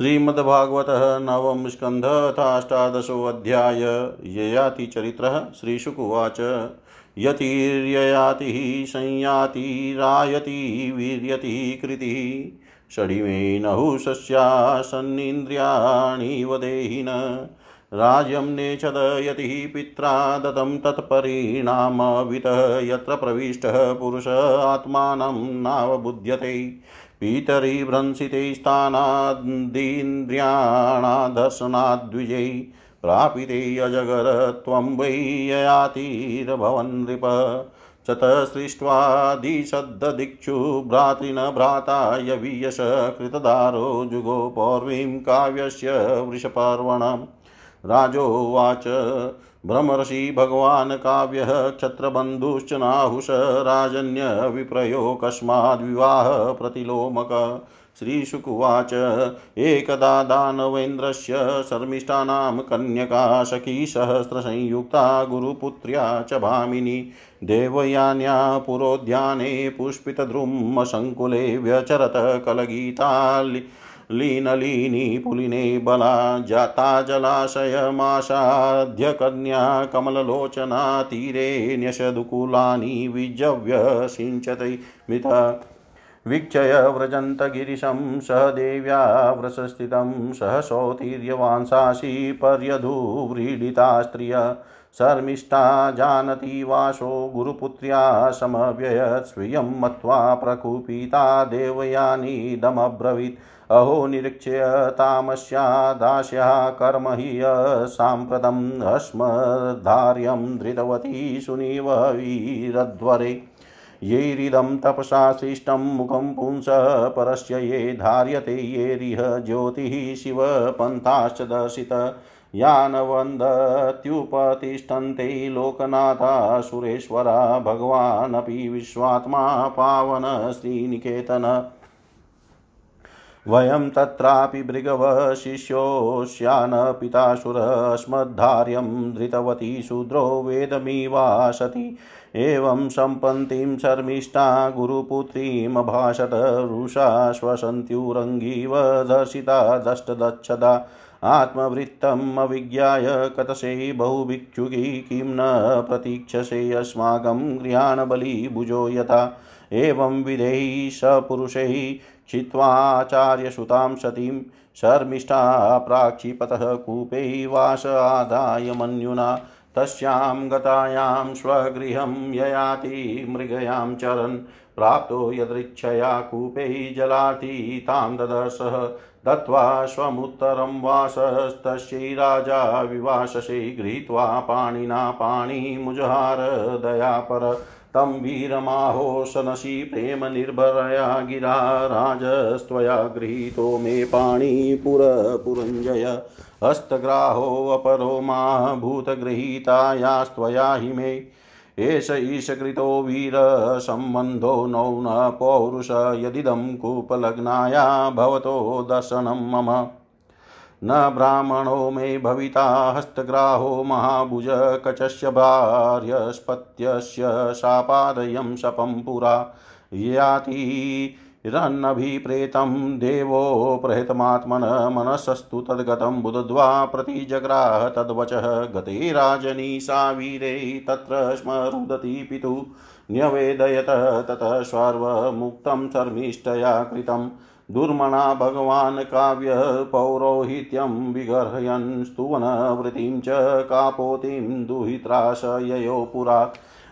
श्रीमद्भागवत नवम स्कंध अष्टादशोऽध्याय ययातिचरित्रः श्रीशुकुवाच। यतिर्ययातिः संयाति रायति वीर्यति, कृतिः। षडिमे नहुषस्यासन्निन्द्रियाणि वदेहिन। राज्यं नेच्छदयतिः पित्रा दतं तत्परिणामवितः यत्र प्रविष्टः पुरुष आत्मानं नावबुध्यते। पितरिभ्रंसिते स्थानादीन्द्रियाणादर्शनाद्विजै प्रापिते अजगर त्वं वै ययातिर्भवन् नृप चतसृष्ट्वादिशब्ददिक्षु भ्रातृन भ्राता यवीयश कृतदारो जुगो पौर्वीं काव्यस्य वृषपर्वणम् राजोवाच भ्रमर्षि भगवान् काव्यः क्षत्रबन्धुश्च नाहुष राजन्यविप्रयो कस्माद्विवाह प्रतिलोमक। श्रीशुकुवाच, एकदा दानवेन्द्रस्य शर्मिष्ठानां कन्यका सखीसहस्रसंयुक्ता गुरुपुत्र्या च भामिनी। देवयान्या पुरोद्याने पुष्पितद्रुमसङ्कुले व्यचरत कलगीता लीनलीनी पुलिने बला जाता जलाशयमासाद्य कन्या कमललोचना तीरे न्यषदुकूलानि विजव्य सिञ्चते मिथ। वीक्षय व्रजन्तगिरिशं सह देव्या व्रसस्थितं सह सौतीर्यवांसासि पर्यधुव्रीडिता स्त्रिय। शर्मिष्ठा जानती वासो गुरुपुत्र्या समव्ययत् स्वीयं मत्वा प्रकुपिता देवयानीदमब्रवीत् अहो निरीक्ष्य तामस्या दास्याः कर्म हि साम्प्रतम् अस्मद्धार्यं धृतवती सुनिववीरध्वरे येरिदं तपसा सृष्टं मुखं पुंसः परस्य ये धार्यते येरिह ज्योतिः शिवपन्थाश्च दर्शित। यानवन्दत्युपतिष्ठन्ते लोकनाथा सुरेश्वरा भगवानपि विश्वात्मा, पावन, श्रीनिकेतन। वयं तत्रापि भृगवः शिष्योऽस्यान् पितासुरस्मद्धार्यं धृतवती, शूद्रो, वेदमिवासति। एवं सम्पन्तीं शर्मिष्ठा गुरुपुत्रीमभाषत रुषा श्वसन्त्युरङ्गीव दर्शिता, दष्टदच्छदा। आत्मवृत्तम् अविज्ञाय कतसे बहुभिक्षुकी किं न प्रतीक्षसे अस्माकं गृहाण बलिभुजो यथा। एवं विधेयि सपुरुषैः क्षित्वाचार्यसुतां सतीं शर्मिष्ठा प्राक्षिपतः कूपे वास आदाय मन्युना तस्यां गतायां स्वगृहं ययाति मृगयां चरन्। प्राप्तो यदृच्छया कूपे जलाति, तां ददर्शः। दत्त्वा स्वमुत्तरं वासस्तस्यै राजा विवाससे गृहीत्वा पाणिना पाणिमुजहार दयापर। तं वीरमाहोशनसि प्रेमनिर्भरया गिरा राजस्त्वया गृहीतो मे पाणिपुरपुरञ्जय हस्तग्राहोऽपरो मा भूतगृहीतायास्त्वया हि मे एष वीर संबंधों नौ न पौरुष यदिदं कूपलग्नाया भवतो दर्शनं मम। न ब्राह्मणो मे भविता हस्तग्राहो महाभुज कचस्य भार्यस्पत्यस्य सापादयं शपं पुरा। यातिरन्नभिप्रेतं देवो प्रहितमात्मन मनसस्तु तद्गतं बुद्ध्वा प्रतिजग्राह तद्वचः सा वीरे तत्र स्म रुदती पितु न्यवेदयत ततः सर्वमुक्तं शर्मिष्ठया कृतम् दुर्मणा भगवान् काव्य पौरोहित्यं विगर्हयन् स्तुवनवृत्तिं च कापोतिं दुहित्राशययो पुरा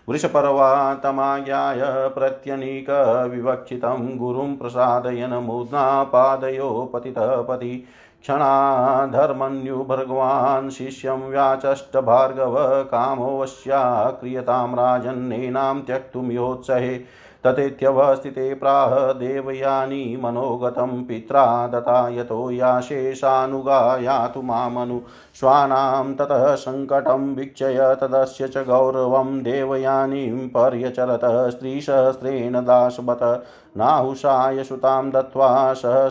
वृषपर्वा तमाज्ञाय प्रत्यनीकविवक्षितं गुरुं प्रसादयन् मुद्ना पादयो पतितपति क्षणाधर्मन्यु भगवान् शिष्यं व्याचष्ट भार्गव कामोऽवश्या क्रियतां राजन्नेनां त्यक्तुं योत्सहे तथेत्यवस्थिते प्राह देवयानी मनोगतं पित्रा दता यतो याशेषानुगा यातु मामनु। स्वानां ततः सङ्कटं वीक्षय तदस्य च गौरवं देवयानीं पर्यचरत स्त्रीसहस्रेण दाशबत नाहुषाय सुतां दत्त्वा सह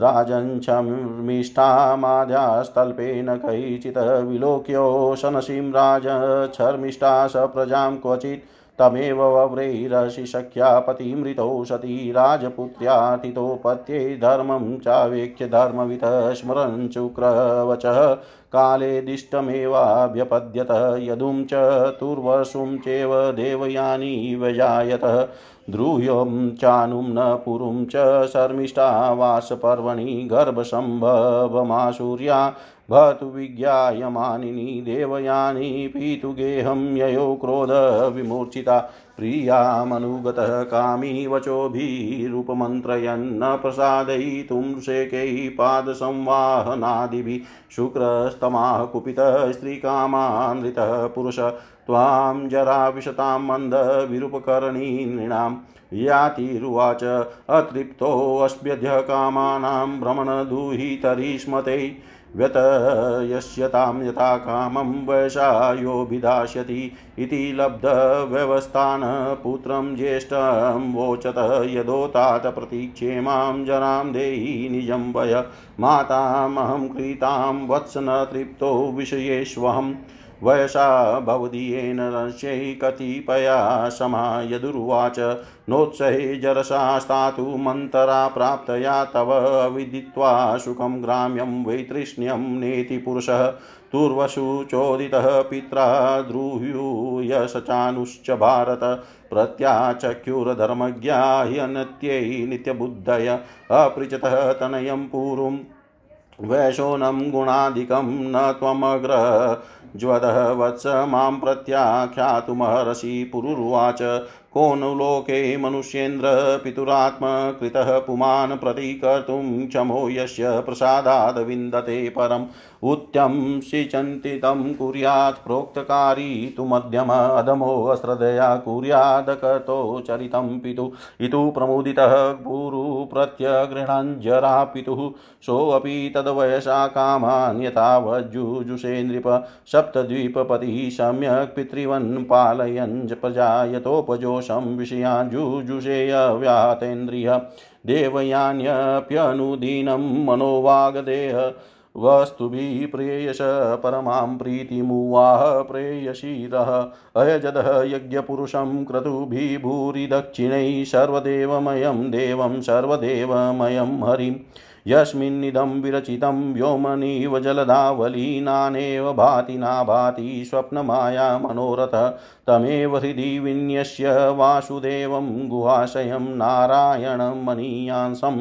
तमाह राज राजञ्छमिष्ठामाद्यास्तल्पेन कैचित् विलोक्योशनसीं राज शर्मिष्ठा स प्रजां क्वचित् तमेव वव्रैरसि सख्या पतिमृतौ सती राजपुत्र्याथितोपत्यै धर्मं चावेक्ष्य धर्मवितः स्मरन् शुक्रवचः कालेदिष्टमेवाभ्यपद्यत यदुं च तुर्वसुं चैव देवयानी व्यजायतः। द्रूह्यं चानुं न पुरुं च शर्मिष्ठावासपर्वणि गर्भसम्भवमासूर्या। भवतु विज्ञायमानिनी देवयानी पीतु गेहं ययो क्रोधविमूर्छिता प्रियामनुगतः कामी वचोभिरूपमन्त्रयन्न प्रसादयितुं शेकै पादसंवाहनादिभिः शुक्रस्तमाः कुपितः स्त्रीकामानृतः पुरुष त्वां जराविशतां मन्दविरूपकरणी नृणाम् यातिरुवाच अतृप्तोऽस्म्यद्य कामानां भ्रमणदुहितरिष्मते व्यतयस्यतां यथा कामं वैशायोभिधास्यति इति लब्धव्यवस्थानपुत्रं ज्येष्ठं वोचत यदोतात प्रतीक्षेमां जनां देयि निजं वय। मातामहं क्रीतां वत्स न तृप्तो विषयेष्वहम्। वयसा भवदीयेन रंस्यै कतिपया समा यदुर्वाच। नोत्सहे जरसास्तातु मन्तरा प्राप्तया तव विदित्वा सुखं ग्राम्यं वैतृष्ण्यं नेति पुरुषः। तुर्वसु चोदितः पित्रा द्रुह्यूयशचानुश्च भारत। प्रत्याचख्युरधर्मज्ञा ह्यनत्यै नित्यबुद्धय। अपृचतः तनयं पूर्वं वैशोनं गुणादिकं न त्वमग्र। ज्वदः वत्स माँ प्रत्याख्यातुमहर्षि पुरुरुवाच। को नु लोके मनुष्येन्द्र पितुरात्मकृतः पुमान् प्रतिकर्तुं क्षमो यस्य प्रसादाद् विन्दते परम्। उत्त्यं सिचन्तितं कुर्यात् प्रोक्तकारी तु मध्यम अधमो अश्रद्धया कुर्यादकतो चरितं पितुः। इतु प्रमुदितः गुरु प्रत्यगृह्णञ्जरा पितुः सोऽपि तद्वयसा कामान् यथावज्जुजुषे नृप सप्तद्वीपपतिः सम्यक् पितृवन् पालयन् प्रजा दोषं विषयान् जुजुषेयव्यातेन्द्रिय देवयान्यप्यनुदीनं मनोवागदेह वस्तुभिः प्रेयस परमां प्रीतिमुवाह प्रेयसीरः अयजदः यज्ञपुरुषं क्रतुभिः भूरि दक्षिणैः सर्वदेवमयं देवं सर्वदेवमयं हरिम् यस्मिन्निदं विरचितं व्योमनीव जलधावलीनानेव भाति नाभाति स्वप्नमाया मनोरथ तमेव हृदि विन्यस्य वासुदेवं गुहाशयं नारायणं मनीयांसं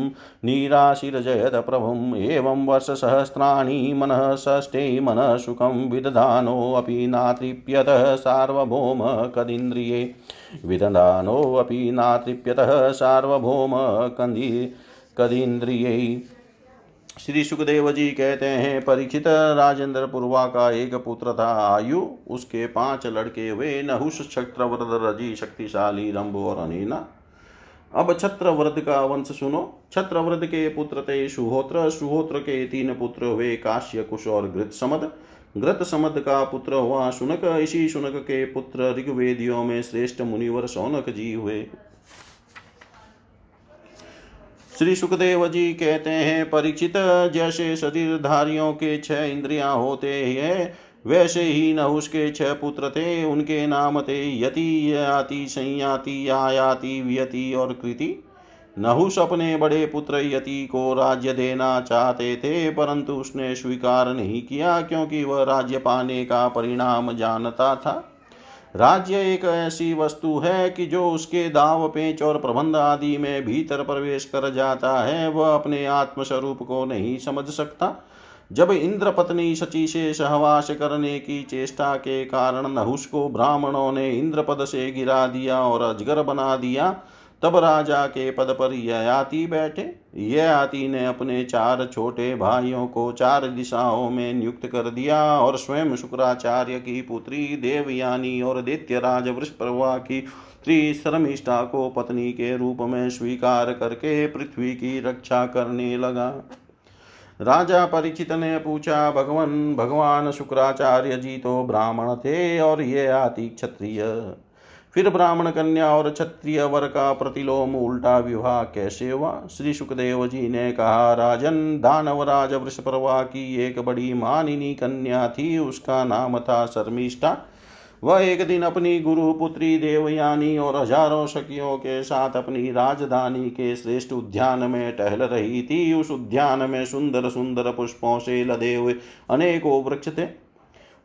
निराशिरजयत प्रभुम् एवं वर्षसहस्राणि मनः षष्ठे मनः सुखं विदधानोऽपि नातृप्यतः सार्वभौम कदिन्द्रिये विदधानोऽपि नातृप्यतः सार्वभौम कन्दि कदीन्द्रियै। श्री सुखदेव जी कहते हैं परीक्षित राजेंद्र पूर्वा का एक पुत्र था। आयु उसके पाँच लड़के वे नहुष छत्रव्रत रज़ी शक्तिशाली रंभ और अनीना। अब छत्रव्रत का वंश सुनो। छत्रव्रत के पुत्र थे सुहोत्र। सुहोत्र के तीन पुत्र हुए काश्य कुश और घृत समद घृत समद का पुत्र हुआ सुनक। इसी सुनक के पुत्र ऋग्वेदियों में श्रेष्ठ मुनिवर सौनक जी हुए। श्री सुखदेव जी कहते हैं, परीक्षित जैसे शरीरधारियों के छह इंद्रियाँ होते हैं, वैसे ही नहुष के छह पुत्र थे, उनके नाम थे यति, याति, संयाति, आयाति, व्यति और कृति। नहुष अपने बड़े पुत्र यति को राज्य देना चाहते थे, परंतु उसने स्वीकार नहीं किया, क्योंकि वह राज्य पाने का परिणाम जानता था। राज्य एक ऐसी वस्तु है कि जो उसके दाव, पेच और प्रबंध आदि में भीतर प्रवेश कर जाता है, वह अपने आत्मस्वरूप को नहीं समझ सकता। जब इंद्र पत्नी सची से सहवास करने की चेष्टा के कारण नहुष को ब्राह्मणों ने इंद्रपद से गिरा दिया और अजगर बना दिया तब राजा के पद पर ययाति बैठे। ययाति ने अपने चार छोटे भाइयों को चार दिशाओं में नियुक्त कर दिया और स्वयं शुक्राचार्य की पुत्री देवयानी और दैत्यराज वृषप्रभा की स्त्री शर्मिष्ठा को पत्नी के रूप में स्वीकार करके पृथ्वी की रक्षा करने लगा। राजा परिचित ने पूछा, भगवान भगवान शुक्राचार्य जी तो ब्राह्मण थे और ये आती क्षत्रिय। फिर ब्राह्मण कन्या और क्षत्रिय वर का प्रतिलोम उल्टा विवाह कैसे हुआ? श्री सुखदेव जी ने कहा, राजन दानवराज वृषप्रवा की एक बड़ी मानिनी कन्या थी, उसका नाम था शर्मिष्ठा। वह एक दिन अपनी गुरु पुत्री देवयानी और हज़ारों सखियों के साथ अपनी राजधानी के श्रेष्ठ उद्यान में टहल रही थी। उस उद्यान में सुंदर सुंदर पुष्पों से लदे हुए अनेकों वृक्ष थे।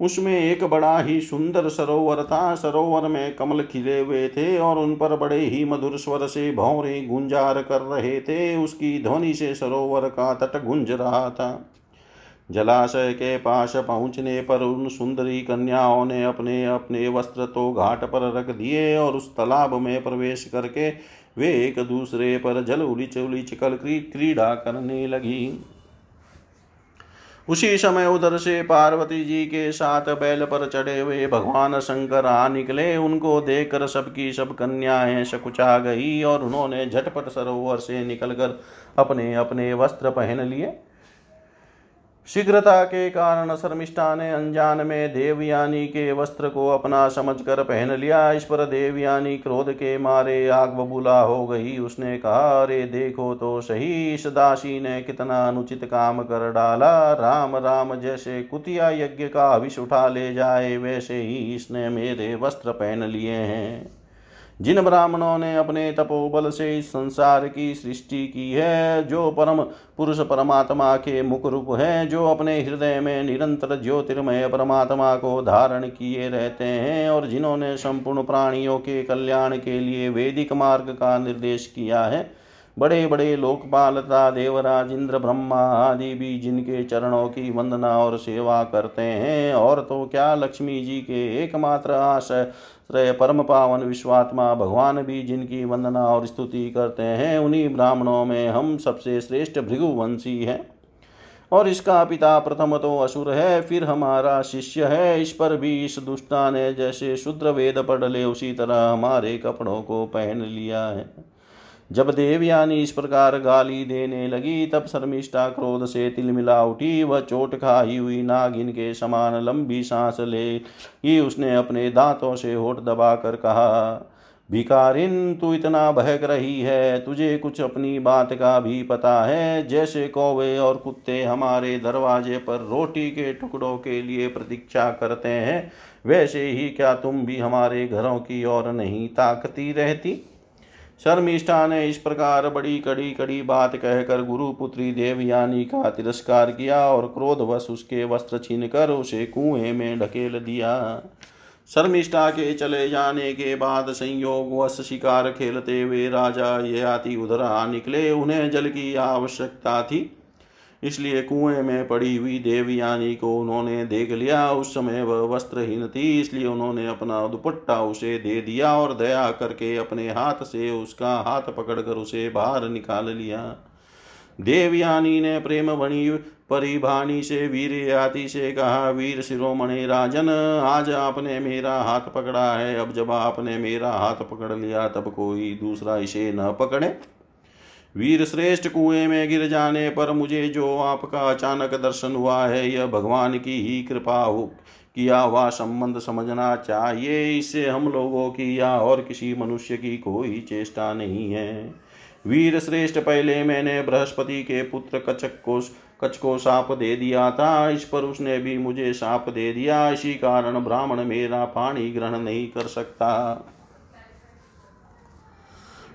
उसमें एक बड़ा ही सुंदर सरोवर था। सरोवर में कमल खिले हुए थे और उन पर बड़े ही मधुर स्वर से भौरे गुंजार कर रहे थे। उसकी ध्वनि से सरोवर का तट गुंज रहा था। जलाशय के पास पहुँचने पर उन सुंदरी कन्याओं ने अपने अपने वस्त्र तो घाट पर रख दिए और उस तालाब में प्रवेश करके वे एक दूसरे पर जल उलिच उलिच कर क्रीड़ा करने लगी। उसी समय उधर से पार्वती जी के साथ बैल पर चढ़े हुए भगवान शंकर आ निकले। उनको देखकर सबकी सब कन्याएँ सकुचा गई और उन्होंने झटपट सरोवर से निकलकर अपने अपने वस्त्र पहन लिए। शीघ्रता के कारण शर्मिष्ठा ने अनजान में देवयानी के वस्त्र को अपना समझकर पहन लिया। इस पर देवयानी क्रोध के मारे आग बबूला हो गई। उसने कहा, अरे, देखो तो सही। इस दासी ने कितना अनुचित काम कर डाला। राम राम, जैसे कुतिया यज्ञ का विष उठा ले जाए, वैसे ही इसने मेरे वस्त्र पहन लिए हैं। जिन ब्राह्मणों ने अपने तपोबल से इस संसार की सृष्टि की है, जो परम पुरुष परमात्मा के मुख रूप है, जो अपने हृदय में निरंतर ज्योतिर्मय परमात्मा को धारण किए रहते हैं और जिन्होंने संपूर्ण प्राणियों के कल्याण के लिए वैदिक मार्ग का निर्देश किया है बड़े बड़े लोकपाल तथा देवराज, इंद्र, ब्रह्मा आदि भी जिनके चरणों की वंदना और सेवा करते हैं। और तो क्या लक्ष्मी जी के एकमात्र आशय परम पावन विश्वात्मा भगवान भी जिनकी वंदना और स्तुति करते हैं, उन्हीं ब्राह्मणों में हम सबसे श्रेष्ठ भृगुवंशी हैं। और इसका पिता प्रथम तो असुर है, फिर हमारा शिष्य है। इस पर भी इस दुष्टा ने जैसे शुद्र वेद पढ़ ले, उसी तरह हमारे कपड़ों को पहन लिया है। जब देवयानी इस प्रकार गाली देने लगी, तब शर्मिष्ठा क्रोध से तिलमिला उठी। वह चोट खाई हुई नागिन के समान लंबी सांस ले। ही उसने अपने दांतों से होठ दबाकर कहा, भिकारिन, तू इतना बहक रही है। तुझे कुछ अपनी बात का भी पता है। जैसे कौवे और कुत्ते हमारे दरवाजे पर रोटी के टुकड़ों के लिए प्रतीक्षा करते हैं, वैसे ही क्या तुम भी हमारे घरों की ओर नहीं ताकती रहती? शर्मिष्ठा ने इस प्रकार बड़ी कड़ी कड़ी बात कहकर गुरु पुत्री देवयानी का तिरस्कार किया और क्रोधवश उसके वस्त्र छीन कर उसे कुएँ में ढकेल दिया। शर्मिष्ठा के चले जाने के बाद संयोग वश शिकार खेलते हुए राजा ये आती उधर आ निकले। उन्हें जल की आवश्यकता थी। इसलिए कुएँ में पड़ी हुई देवयानी को उन्होंने देख लिया। उस समय वह वस्त्रहीन थी, इसलिए उन्होंने अपना दुपट्टा उसे दे दिया और दया करके अपने हाथ से उसका हाथ पकड़कर उसे बाहर निकाल लिया। देवयानी ने प्रेम बणी परिभानी से, वीर याति से कहा, वीर शिरोमणि राजन, आज आपने मेरा हाथ पकड़ा है। अब जब आपने मेरा हाथ पकड़ लिया, तब कोई दूसरा इसे न पकड़े। वीर श्रेष्ठ कुएँ में गिर जाने पर मुझे जो आपका अचानक दर्शन हुआ है, यह भगवान की ही कृपा हो किया हुआ संबंध समझना चाहिए। इससे हम लोगों की या और किसी मनुष्य की कोई चेष्टा नहीं है। वीर श्रेष्ठ, पहले मैंने बृहस्पति के पुत्र कचक को, कच को साप दे दिया था। इस पर उसने भी मुझे साप दे दिया। इसी कारण ब्राह्मण मेरा पानी ग्रहण नहीं कर सकता।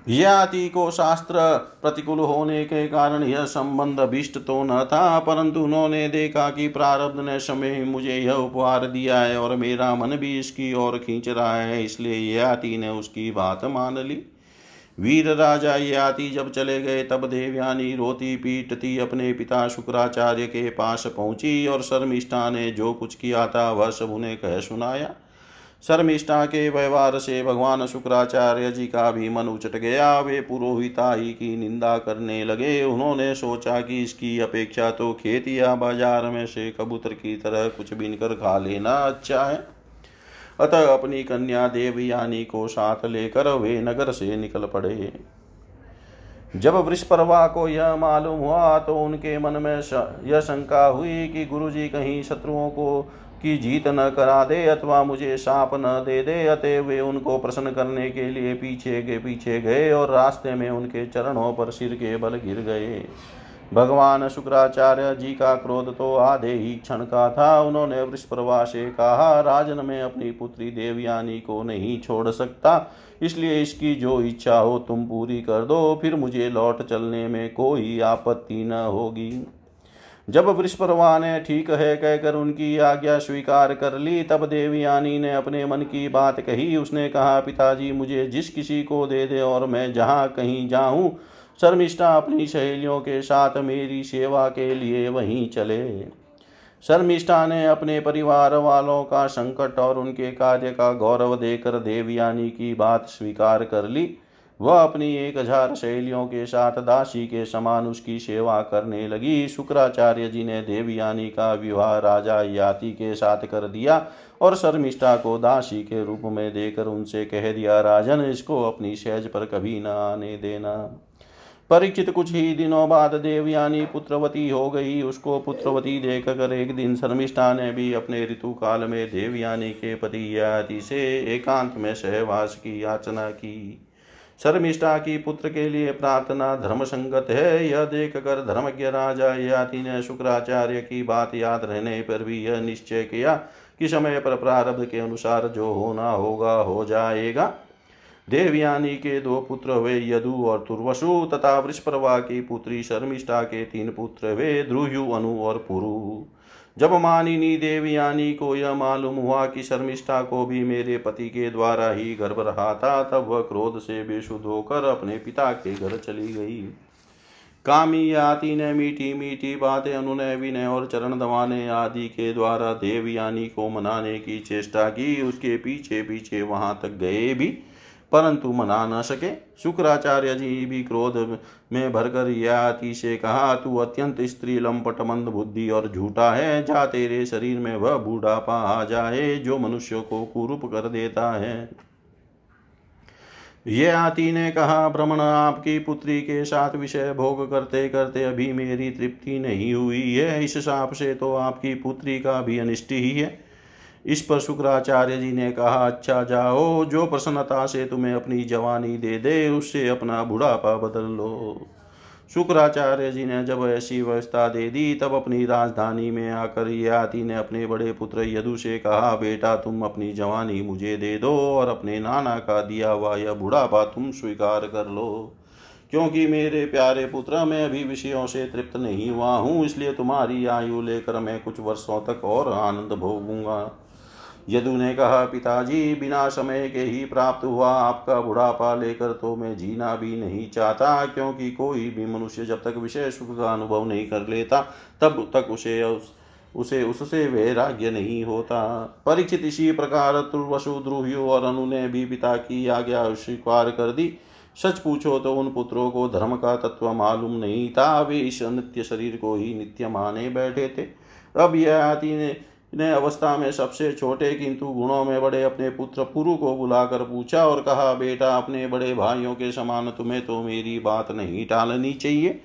यति को शास्त्र प्रतिकूल होने के कारण यह संबंध अभिष्ट तो न था, परंतु उन्होंने देखा कि प्रारब्ध ने समय मुझे यह उपहार दिया है और मेरा मन भी इसकी ओर खींच रहा है, इसलिए यति ने उसकी बात मान ली। वीर राजा याति जब चले गए, तब देवयानी रोती पीटती अपने पिता शुक्राचार्य के पास पहुँची और शर्मिष्ठा ने जो कुछ किया था, वह सब उन्हें कह सुनाया। शर्मिष्ठा के व्यवहार से भगवान शुक्राचार्य जी का भी मन उचट गया वे पुरोहिताई की निंदा करने लगे। उन्होंने सोचा कि इसकी अपेक्षा तो खेत या बाज़ार में से कबूतर की तरह कुछ बिनकर खा लेना अच्छा है। अतः अपनी कन्या देवयानी को साथ लेकर वे नगर से निकल पड़े। जब वृषपर्वा को यह मालूम हुआ तो उनके मन में यह शंका हुई कि गुरुजी कहीं शत्रुओं को की जीत न करा दे अथवा मुझे साप न दे दे, अतः वे उनको प्रसन्न करने के लिए पीछे के पीछे गए और रास्ते में उनके चरणों पर सिर के बल गिर गए। भगवान शुक्राचार्य जी का क्रोध तो आधे ही क्षण का था। उन्होंने वृषप्रवा से कहा, राजन में अपनी पुत्री देवयानी को नहीं छोड़ सकता, इसलिए इसकी जो इच्छा हो तुम पूरी कर दो, फिर मुझे लौट चलने में कोई आपत्ति न होगी। जब वृषप्रवा ने ठीक है कहकर उनकी आज्ञा स्वीकार कर ली, तब देवयानी ने अपने मन की बात कही। उसने कहा, पिताजी, मुझे जिस किसी को दे दे और मैं जहाँ कहीं जाऊँ, शर्मिष्ठा अपनी सहेलियों के साथ मेरी सेवा के लिए वहीं चले। शर्मिष्ठा ने अपने परिवार वालों का संकट और उनके कार्य का गौरव देकर देवयानी की बात स्वीकार कर ली। वह अपनी एक हज़ार शैलियों के साथ दासी के समान उसकी सेवा करने लगी। शुक्राचार्य जी ने देवयानी का विवाह राजा याति के साथ कर दिया और शर्मिष्ठा को दासी के रूप में देकर उनसे कह दिया, राजन, इसको अपनी सहज पर कभी न आने देना। परिचित कुछ ही दिनों बाद देवयानी पुत्रवती हो गई। उसको पुत्रवती देखकर एक दिन शर्मिष्ठा ने भी अपने ऋतु काल में देवयानी के पति याति से एकांत में सहवास की याचना की। शर्मिष्ठा की पुत्र के लिए प्रार्थना धर्म संगत है। यह देख कर धर्मज्ञ राजा याति ने शुक्राचार्य की बात याद रहने पर भी यह निश्चय किया कि समय पर प्रारब्ध के अनुसार जो होना होगा हो जाएगा। देवयानी के दो पुत्र हुए यदु और तुर्वसु तथा वृषप्रवा की पुत्री शर्मिष्ठा के तीन पुत्र हुए ध्रुयु अनु और पुरु। जब मानिनी देवयानी को यह मालूम हुआ कि शर्मिष्ठा को भी मेरे पति के द्वारा ही गर्भ रहा था तब वह क्रोध से बेशुद्ध होकर अपने पिता के घर चली गई। कामी आती ने मीठी मीठी बातें, अनुनय विनय और चरण दवाने आदि के द्वारा देवयानी को मनाने की चेष्टा की। उसके पीछे पीछे वहाँ तक गए भी। परंतु मना न सके शुक्राचार्य जी भी क्रोध में भरकर याति से कहा, तू अत्यंत स्त्री लंपट मंद बुद्धि और झूठा है। जा तेरे शरीर में वह बूढ़ापा आ जाए जो मनुष्य को कुरूप कर देता है। ये आती ने कहा, भ्रमण आपकी पुत्री के साथ विषय भोग करते करते अभी मेरी तृप्ति नहीं हुई है। इस साप से तो आपकी पुत्री का भी अनिष्ट ही है। इस पर शुक्राचार्य जी ने कहा अच्छा जाओ, जो प्रसन्नता से तुम्हें अपनी जवानी दे दे, उससे अपना बुढ़ापा बदल लो। शुक्राचार्य जी ने जब ऐसी व्यवस्था दे दी, तब अपनी राजधानी में आकर याति ने अपने बड़े पुत्र यदु से कहा, बेटा, तुम अपनी जवानी मुझे दे दो और अपने नाना का दिया हुआ यह बुढ़ापा तुम स्वीकार कर लो। क्योंकि मेरे प्यारे पुत्र, मैं अभी विषयों से तृप्त नहीं हुआ हूँ, इसलिए तुम्हारी आयु लेकर मैं कुछ वर्षों तक और आनंद भोगूँगा। यदु ने कहा पिताजी बिना समय के ही प्राप्त हुआ आपका बुढ़ापा लेकर तो मैं जीना भी नहीं चाहता क्योंकि कोई भी मनुष्य जब तक विषय सुख का अनुभव नहीं कर लेता तब तक उसे उस, उसे उससे वैराग्य नहीं होता। परीक्षित इसी प्रकार तुर्वसु द्रुहियो और अनु ने भी पिता की आज्ञा स्वीकार कर दी। सच पूछो तो उन पुत्रों को धर्म का तत्व मालूम नहीं था वे इस नित्य शरीर को ही नित्य माने बैठे थे। अब यह आती ने ने अवस्था में सबसे छोटे किंतु गुणों में बड़े अपने पुत्र पुरु को बुलाकर पूछा और कहा, बेटा, अपने बड़े भाइयों के समान तुम्हें तो मेरी बात नहीं टालनी चाहिए।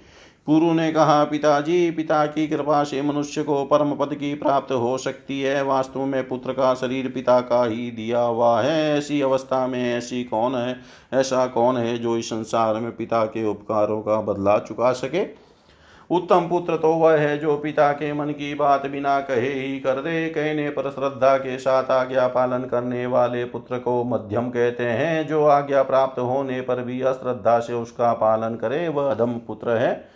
पुरु ने कहा, पिताजी, पिता की कृपा से मनुष्य को परम पद की प्राप्त हो सकती है। वास्तव में पुत्र का शरीर पिता का ही दिया हुआ है। ऐसी अवस्था में ऐसी कौन है, ऐसा कौन है जो इस संसार में पिता के उपकारों का बदला चुका सके? उत्तम पुत्र तो वह है जो पिता के मन की बात बिना कहे ही कर दे कहने पर श्रद्धा के साथ आज्ञा पालन करने वाले पुत्र को मध्यम कहते हैं, जो आज्ञा प्राप्त होने पर भी अश्रद्धा से उसका पालन करे, वह अधम पुत्र है।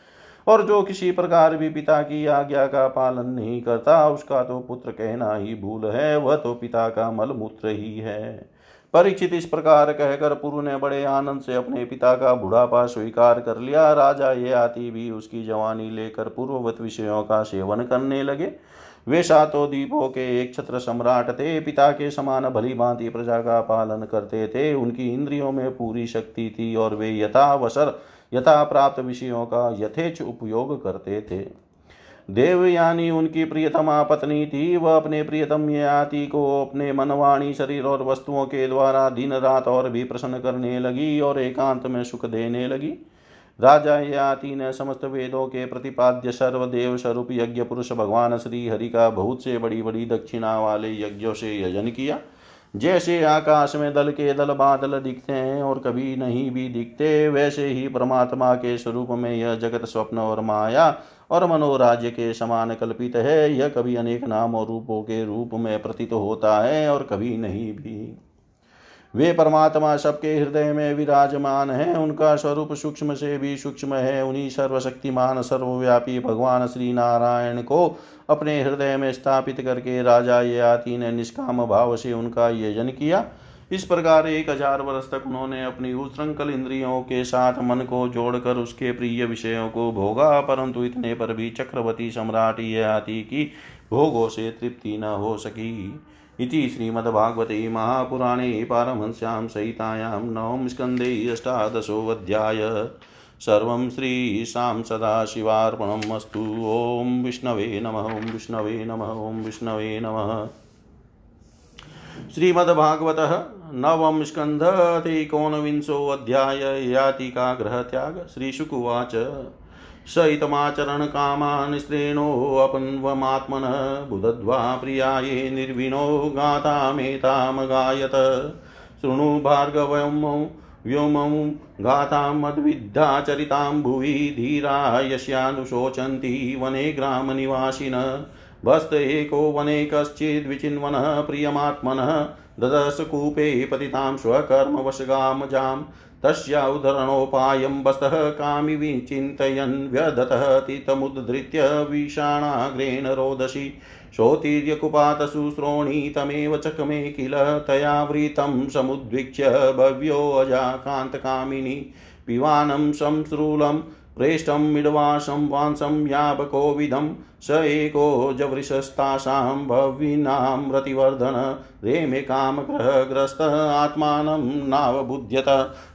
और जो किसी प्रकार भी पिता की आज्ञा का पालन नहीं करता, उसका तो पुत्र कहना ही भूल है, वह तो पिता का मलमूत्र ही है। परीक्षित इस प्रकार कहकर पुरु ने बड़े आनंद से अपने पिता का बुढ़ापा स्वीकार कर लिया। राजा ये आती भी उसकी जवानी लेकर पूर्ववत विषयों का सेवन करने लगे। वे सातों दीपों के एक छत्र सम्राट थे। पिता के समान भली भांति प्रजा का पालन करते थे। उनकी इंद्रियों में पूरी शक्ति थी और वे यथावसर यथा प्राप्त विषयों का यथेच उपयोग करते थे। देवयानी उनकी प्रियतमा पत्नी थी। वह अपने प्रियतम याति को अपने मनवाणी शरीर और वस्तुओं के द्वारा दिन रात और भी प्रसन्न करने लगी और एकांत में सुख देने लगी। राजा याति ने समस्त वेदों के प्रतिपाद्य सर्वदेव स्वरूप यज्ञ पुरुष भगवान श्री हरि का बहुत से बड़ी बड़ी दक्षिणा वाले यज्ञों से यजन किया। जैसे आकाश में दल के दल बादल दिखते हैं और कभी नहीं भी दिखते, वैसे ही परमात्मा के स्वरूप में यह जगत स्वप्न और माया और मनोराज्य के समान कल्पित है। यह कभी अनेक नाम और रूपों के रूप में प्रतीत होता है और कभी नहीं भी। वे परमात्मा सबके हृदय में विराजमान हैं, उनका स्वरूप सूक्ष्म से भी सूक्ष्म है। उन्हीं सर्वशक्तिमान, सर्वव्यापी भगवान श्री नारायण को अपने हृदय में स्थापित करके राजा ययाति ने निष्काम भाव से उनका यजन किया। इस प्रकार एक हज़ार वर्ष तक उन्होंने अपनी उश्रृंखल इंद्रियों के साथ मन को जोड़कर उसके प्रिय विषयों को भोगा, परंतु इतने पर भी चक्रवर्ती सम्राट ययाति की भोगों से तृप्ति न हो सकी। इति श्रीमद्भागवते महापुराणे पारमहंस्यां सहितायां नवम स्कन्धे अष्टादशोऽध्याय। सर्वं श्रीशां सदाशिवार्पणम् अस्तु। ॐ विष्णवे नमः, ॐ विष्णवे नमः, ॐ विष्णवे नमः। श्रीमद्भागवतः नवम स्कन्ध एकोनविंशोऽध्याय यातिकाग्रह त्याग श्रीशुकुवाच स इतमाचरणकामान् स्त्रीणोऽपन्वमात्मनः बुदध्वा प्रियाये निर्विणो गातामेतामगायत शृणु भार्गवमौ व्योमौ गातां मद्विद्धाचरितां भुवि धीरा यस्यानुशोचन्ति वने ग्रामनिवासिन। भस्त एको वने कश्चिद्विचिन्वनः प्रियमात्मनः ददश कूपे पतितां स्वकर्मवशगामजाम्। तस्या उद्धरणोपायं वस्तः कामि विचिन्तयन् व्यदतः तितमुद्धृत्य विषाणाग्रेण रोदसी। शोतीर्यकुपातसु श्रोणीतमेव चकमे किल तया वृतं समुद्वीक्ष्य भव्योऽजा कान्तकामिनी पिबानं संश्रूलं प्रेष्ठं मिड्वासं वांसं यापकोविदं स एको जवृषस्तासां भविनां रतिवर्धन रेमे कामग्रहग्रस्त आत्मानं नावबुध्यत।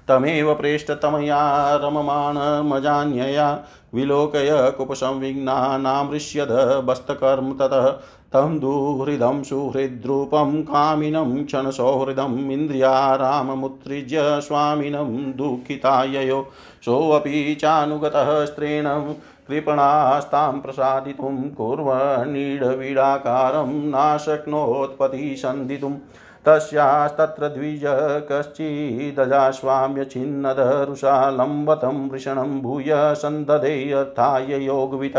तमेव प्रेष्ठतमया रममाणमजान्यया विलोकय कुपसंविघ्नानामृष्यद बस्तकर्म ततः। तं दुहृदं सुहृद्रूपं कामिनं क्षणसौहृदम् इन्द्रियाराममुत्सृज्य स्वामिनं दुःखिताययो सोऽपि चानुगतः स्त्रीण कृपणास्तां प्रसादितुं कुर्वन्नीडवीडाकारं नाशक्नोत्पत्ति सन्धितुम् तस्यास्तत्र द्विज कश्चिदजास्वाम्यछिन्नदरुषा लम्बतं वृषणं भूय सन्दधे अर्थाय योगवित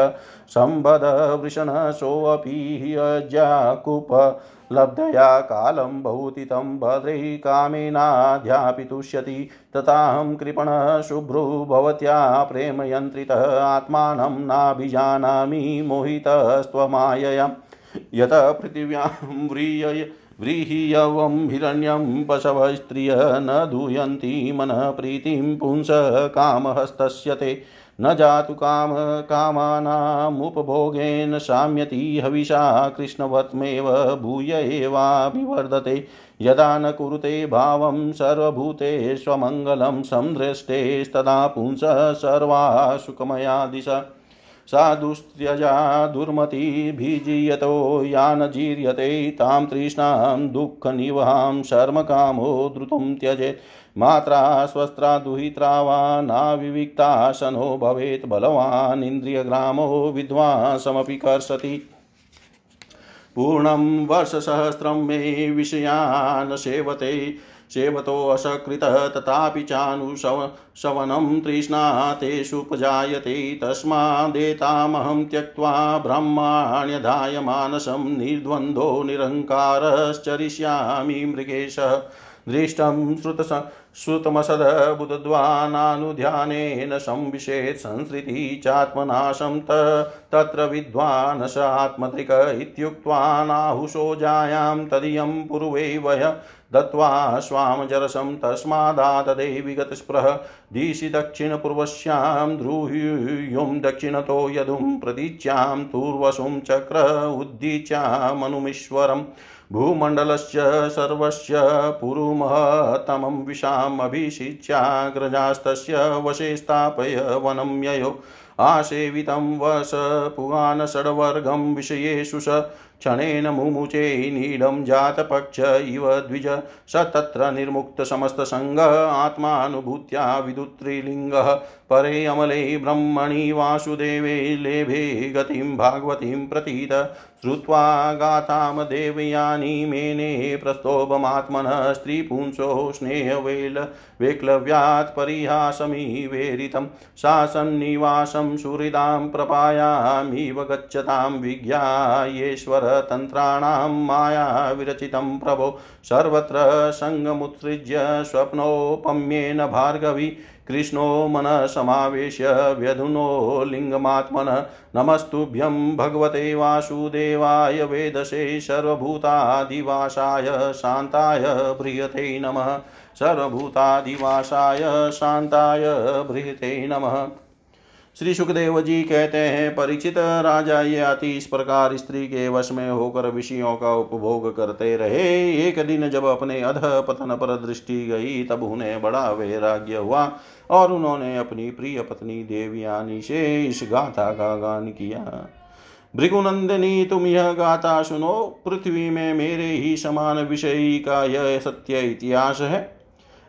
सम्बद वृषणसोऽपि अजाकुप लब्धया कालं बहुतितं भद्रैः कामेनाध्यापितुष्यति तथाहं कृपणः शुभ्रु भवत्या प्रेमयन्त्रितः आत्मानं नाभिजानामि मोहितस्त्वमायया यत पृथिव्यां व्रीय व्रीह्यवं हिरण्यं पशवस्त्रिय न दूयन्ति मनः प्रीतिं पुंस कामहस्तस्य ते। न जातु काम, कामानामुपभोगेन शाम्यति हविषा कृष्णवत्मेव भूय एवाभिवर्धते। यदा न कुरुते भावं सर्वभूतेष्वमङ्गलं संदृष्टेस्तदा पुंसः सर्वा सुखमया दिशा साधुस्त्यजा दुर्मतिभिजीयतो यानजीर्यते तां तृष्णां दुःखनिवहां शर्मकामो द्रुतं त्यजेत् मात्रा स्वस्त्रा दुहित्रा वा नाविविक्तासनो भवेत्, बलवान् इन्द्रियग्रामो विद्वांसमपि कर्षति। पूर्णं वर्षसहस्रं मे विषयान् सेवते। सेवतोऽसकृतः तथापि चानुशवनं तृष्णा तेषुपजायते तस्मादेतामहं त्यक्त्वा ब्रह्माण्यधाय मानसं निर्द्वन्द्वो निरङ्कारश्चरिष्यामि मृगेशः। दृष्टं श्रुत श्रुतमसदबुद्ध्वानानुध्यानेन संविशेत् संसृति चात्मनाशं तत्र विद्वान् स आत्मत्रिक इत्युक्त्वा नाहुषोजायां तदीयं पूर्वे वय दत्त्वा स्वामजरसं तस्मादातदे विगतस्पृह दिशि दक्षिणपूर्वस्यां द्रुह्युं दक्षिणतो यदुं प्रतीच्यां तूर्वशुं चक्र उद्दीच्यामनुमीश्वरम्। भूमण्डलस्य सर्वस्य पुरुमहतमं विषामभिषिच्याग्रजास्तस्य वशे स्थापय वनं ययो आसेवितं वस पुगान् षड्वर्गं विषयेषु स क्षणेन मुमुचे नीडं जातपक्ष इव द्विज स तत्र निर्मुक्तसमस्तसङ्ग आत्मानुभूत्या विदुत्रिलिङ्गः परे अमले ब्रह्मणि वासुदेवे लेभे गतिं भागवतीं प्रतीत। श्रुत्वा गातां देवयानी मेने प्रस्तोभमात्मनः स्त्रीपुंसो स्नेहवेल वेक्लव्यात् परिहासमिवेरितं सा सन्निवासं सुहृदां प्रपायामिव गच्छतां विज्ञायेश्वरतन्त्राणां मायाविरचितं प्रभो। सर्वत्र सङ्गमुत्सृज्य स्वप्नोपम्येन भार्गवी कृष्णो मनः समावेश्य व्यधुनो लिङ्गमात्मन नमस्तुभ्यं भगवते वासुदेवाय वेदसे सर्वभूतादिवासाय शान्ताय बृहते नमः। सर्वभूतादिवासाय शान्ताय बृहते नमः। श्री सुखदेव जी कहते हैं, परिचित राजा ये अति इस प्रकार स्त्री के वश में होकर विषयों का उपभोग करते रहे। एक दिन जब अपने अध पतन पर दृष्टि गई, तब उन्हें बड़ा वैराग्य हुआ और उन्होंने अपनी प्रिय पत्नी देवयानी से इस गाथा का गान किया। भृगुनंदिनी, तुम यह गाथा सुनो, पृथ्वी में मेरे ही समान विषयी का यह सत्य इतिहास है।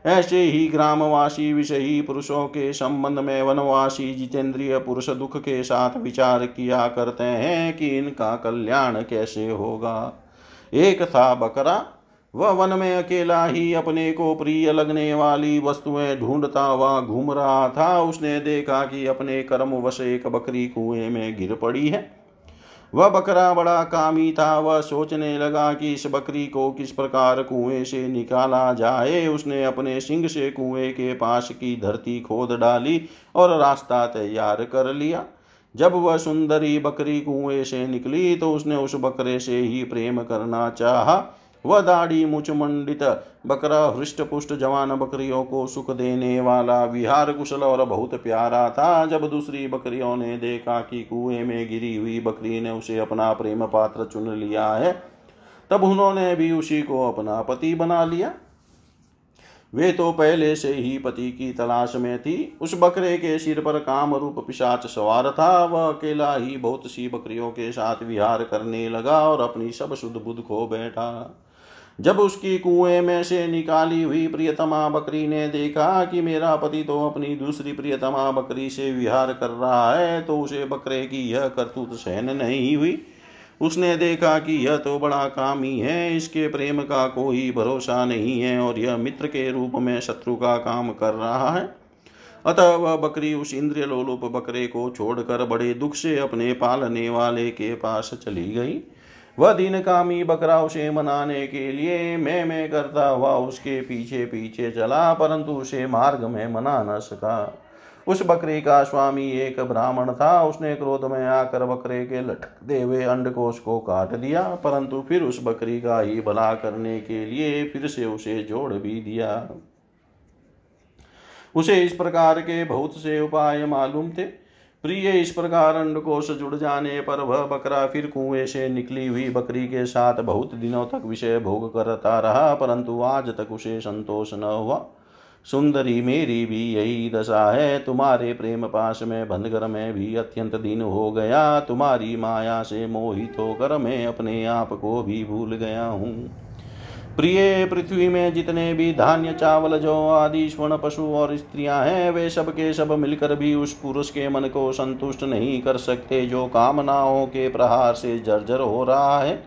ऐसे ही ग्रामवासी, विषयी पुरुषों के संबंध में वनवासी, जितेंद्रिय पुरुष दुख के साथ विचार किया करते हैं कि इनका कल्याण कैसे होगा। एक था बकरा, वह वन में अकेला ही अपने को प्रिय लगने वाली वस्तुएँ ढूंढता हुआ घूम रहा था। उसने देखा कि अपने कर्म वश एक बकरी कुएँ में गिर पड़ी है। वह बकरा बड़ा कामी था। वह सोचने लगा कि इस बकरी को किस प्रकार कुएँ से निकाला जाए। उसने अपने सिंह से कुएँ के पास की धरती खोद डाली और रास्ता तैयार कर लिया। जब वह सुंदरी बकरी कुएँ से निकली तो उसने उस बकरे से ही प्रेम करना चाहा। वह दाढ़ी मुचमंडित, बकरा हृष्ट पुष्ट जवान बकरियों को सुख देने वाला, विहार कुशल और बहुत प्यारा था। जब दूसरी बकरियों ने देखा कि कुएँ में गिरी हुई बकरी ने उसे अपना प्रेम पात्र चुन लिया है, तब उन्होंने भी उसी को अपना पति बना लिया। वे तो पहले से ही पति की तलाश में थी। उस बकरे के सिर पर काम रूप पिशाच सवार था। वह अकेला ही बहुत सी बकरियों के साथ विहार करने लगा और अपनी सब शुद्ध बुद्ध खो बैठा। जब उसकी कुएँ में से निकाली हुई प्रियतमा बकरी ने देखा कि मेरा पति तो अपनी दूसरी प्रियतमा बकरी से विहार कर रहा है तो उसे बकरे की यह करतूत सहन नहीं हुई। उसने देखा कि यह तो बड़ा कामी है, इसके प्रेम का कोई भरोसा नहीं है और यह मित्र के रूप में शत्रु का काम कर रहा है। अतः वह बकरी उस इंद्रिय लोलुप बकरे को छोड़कर बड़े दुख से अपने पालने वाले के पास चली गई। वह दिन कामी बकरा उसे मनाने के लिए मैं मैं करता हुआ उसके पीछे पीछे चला, परंतु उसे मार्ग में मना न सका। उस बकरी का स्वामी एक ब्राह्मण था। उसने क्रोध में आकर बकरे के लटकते हुए अंडकोश को काट दिया, परंतु फिर उस बकरी का ही भला करने के लिए फिर से उसे जोड़ भी दिया। उसे इस प्रकार के बहुत से उपाय मालूम थे। प्रिय इस प्रकार अंडकोश जुड़ जाने पर वह बकरा फिर कुएँ से निकली हुई बकरी के साथ बहुत दिनों तक विषय भोग करता रहा, परंतु आज तक उसे संतोष न हुआ। सुंदरी मेरी भी यही दशा है, तुम्हारे प्रेम पास में बंधकर में भी अत्यंत दिन हो गया। तुम्हारी माया से मोहित होकर मैं अपने आप को भी भूल गया हूँ। प्रिय पृथ्वी में जितने भी धान्य, चावल, जो आदि स्वर्ण पशु और स्त्रियाँ हैं, वे सब के सब मिलकर भी उस पुरुष के मन को संतुष्ट नहीं कर सकते, जो कामनाओं के प्रहार से जर्जर हो रहा है।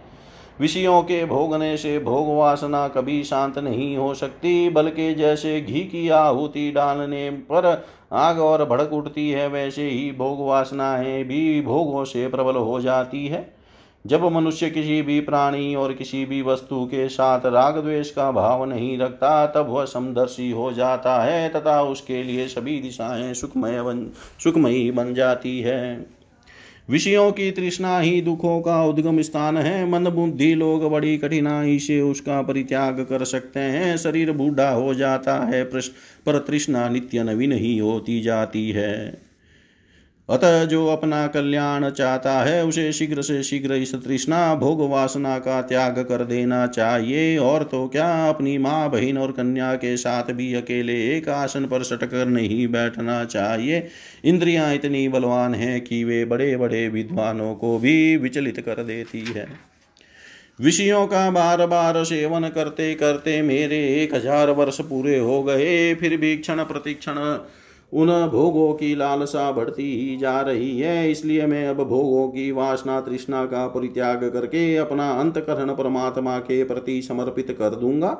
विषयों के भोगने से भोग वासना कभी शांत नहीं हो सकती, बल्कि जैसे घी की आहुति डालने पर आग और भड़क उठती है, वैसे ही भोग वासनाएँ भी भोगों से प्रबल हो जाती है। जब मनुष्य किसी भी प्राणी और किसी भी वस्तु के साथ राग द्वेष का भाव नहीं रखता, तब वह समदर्शी हो जाता है, तथा उसके लिए सभी दिशाएँ सुखमय बन, सुखमयी बन जाती है। विषयों की तृष्णा ही दुखों का उद्गम स्थान है। मन बुद्धि लोग बड़ी कठिनाई से उसका परित्याग कर सकते हैं। शरीर बूढ़ा हो जाता है पर तृष्णा नित्य नवीन ही होती जाती है। अतः जो अपना कल्याण चाहता है, उसे शीघ्र से शीघ्र इस तृष्णा भोग वासना का त्याग कर देना चाहिए। और तो क्या, अपनी माँ, बहन और कन्या के साथ भी अकेले एक आसन पर सटक कर नहीं बैठना चाहिए। इंद्रियाँ इतनी बलवान हैं कि वे बड़े बड़े विद्वानों को भी विचलित कर देती है। विषयों का बार बार सेवन करते करते मेरे एक हज़ार वर्ष पूरे हो गए। फिर भी क्षण प्रतिक्षण उन भोगों की लालसा बढ़ती ही जा रही है, इसलिए मैं अब भोगों की वासना तृष्णा का परित्याग करके अपना अंतकरण परमात्मा के प्रति समर्पित कर दूँगा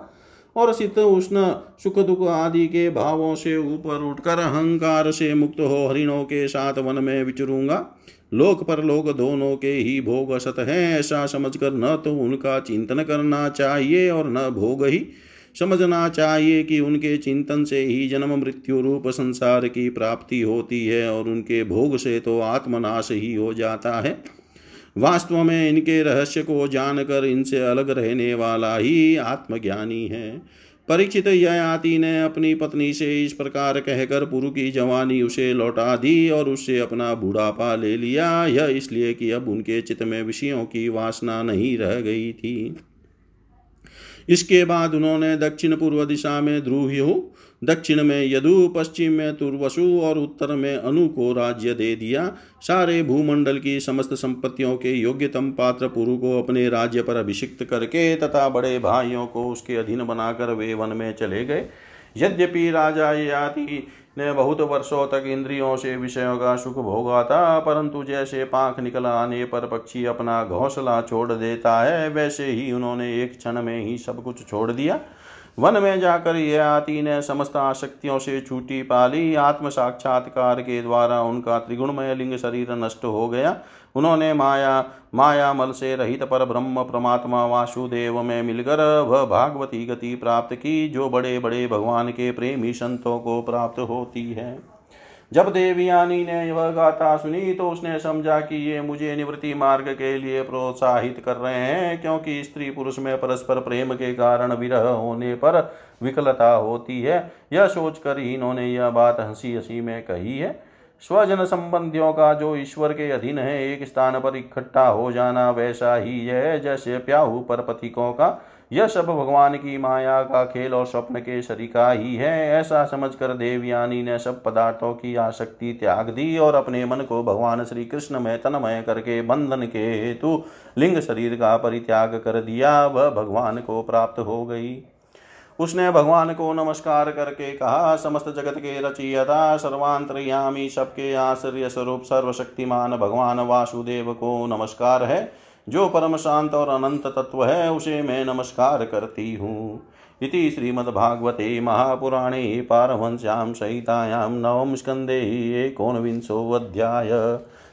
और शीत उष्ण सुख दुख आदि के भावों से ऊपर उठकर अहंकार से मुक्त हो हरिणों के साथ वन में विचरूँगा। लोक पर लोक दोनों के ही भोग असत हैं, ऐसा समझकर न तो उनका चिंतन करना चाहिए और न भोग ही। समझना चाहिए कि उनके चिंतन से ही जन्म, मृत्यु, रूप, संसार की प्राप्ति होती है और उनके भोग से तो आत्मनाश ही हो जाता है। वास्तव में इनके रहस्य को जानकर इनसे अलग रहने वाला ही आत्मज्ञानी है। परीक्षित ययाति ने अपनी पत्नी से इस प्रकार कहकर पुरु की जवानी उसे लौटा दी और उससे अपना बुढ़ापा ले लिया। यह इसलिए कि अब उनके चित्त में विषयों की वासना नहीं रह गई थी। इसके बाद उन्होंने दक्षिण पूर्व दिशा में ध्रुव्यु दक्षिण में यदु, पश्चिम में तुर्वसु और उत्तर में अनु को राज्य दे दिया। सारे भूमंडल की समस्त संपत्तियों के योग्यतम पात्र पुरु को अपने राज्य पर अभिषिक्त करके तथा बड़े भाइयों को उसके अधीन बनाकर वे वन में चले गए। यद्यपि राजा याति ने बहुत वर्षों तक इंद्रियों से विषयों का सुख भोगा था, परंतु जैसे पाख निकल आने पर पक्षी अपना घोंसला छोड़ देता है, वैसे ही उन्होंने एक क्षण में ही सब कुछ छोड़ दिया। वन में जाकर यह आती ने समस्त आशक्तियों से छूटी पाली आत्म साक्षात्कार के द्वारा उनका त्रिगुणमय लिंग शरीर नष्ट हो गया। उन्होंने माया माया मल से रहित पर ब्रह्म, परमात्मा, वासुदेव में मिलकर वह भागवती गति प्राप्त की, जो बड़े बड़े भगवान के प्रेमी संतों को प्राप्त होती है। जब देवयानी ने वह गाथा सुनी तो उसने समझा कि ये मुझे निवृत्ति मार्ग के लिए प्रोत्साहित कर रहे हैं, क्योंकि स्त्री पुरुष में परस्पर प्रेम के कारण विरह होने पर विकलता होती है। यह सोचकर ही इन्होंने यह बात हँसी हँसी में कही है। स्वजन संबंधियों का जो ईश्वर के अधीन है, एक स्थान पर इकट्ठा हो जाना वैसा ही है, जैसे प्याहू पर पथिकों का यह सब भगवान की माया का खेल और स्वप्न के शरीका ही है। ऐसा समझकर देवयानी ने सब पदार्थों की आसक्ति त्याग दी और अपने मन को भगवान श्री कृष्ण में तनमय करके बंधन के हेतु लिंग शरीर का परित्याग कर दिया। वह भगवान को प्राप्त हो गई। उसने भगवान को नमस्कार करके कहा, समस्त जगत के रचियता सर्वांतरयामी सबके आश्चर्य स्वरूप सर्वशक्तिमान भगवान वासुदेव को नमस्कार है। जो परम शांत और अनंत तत्व है, उसे मैं नमस्कार करती हूँ। इति श्रीमद्भागवते महापुराणे पारमहंस्यां सहितायां नवम स्कन्धे एकोनविंशोऽध्याय।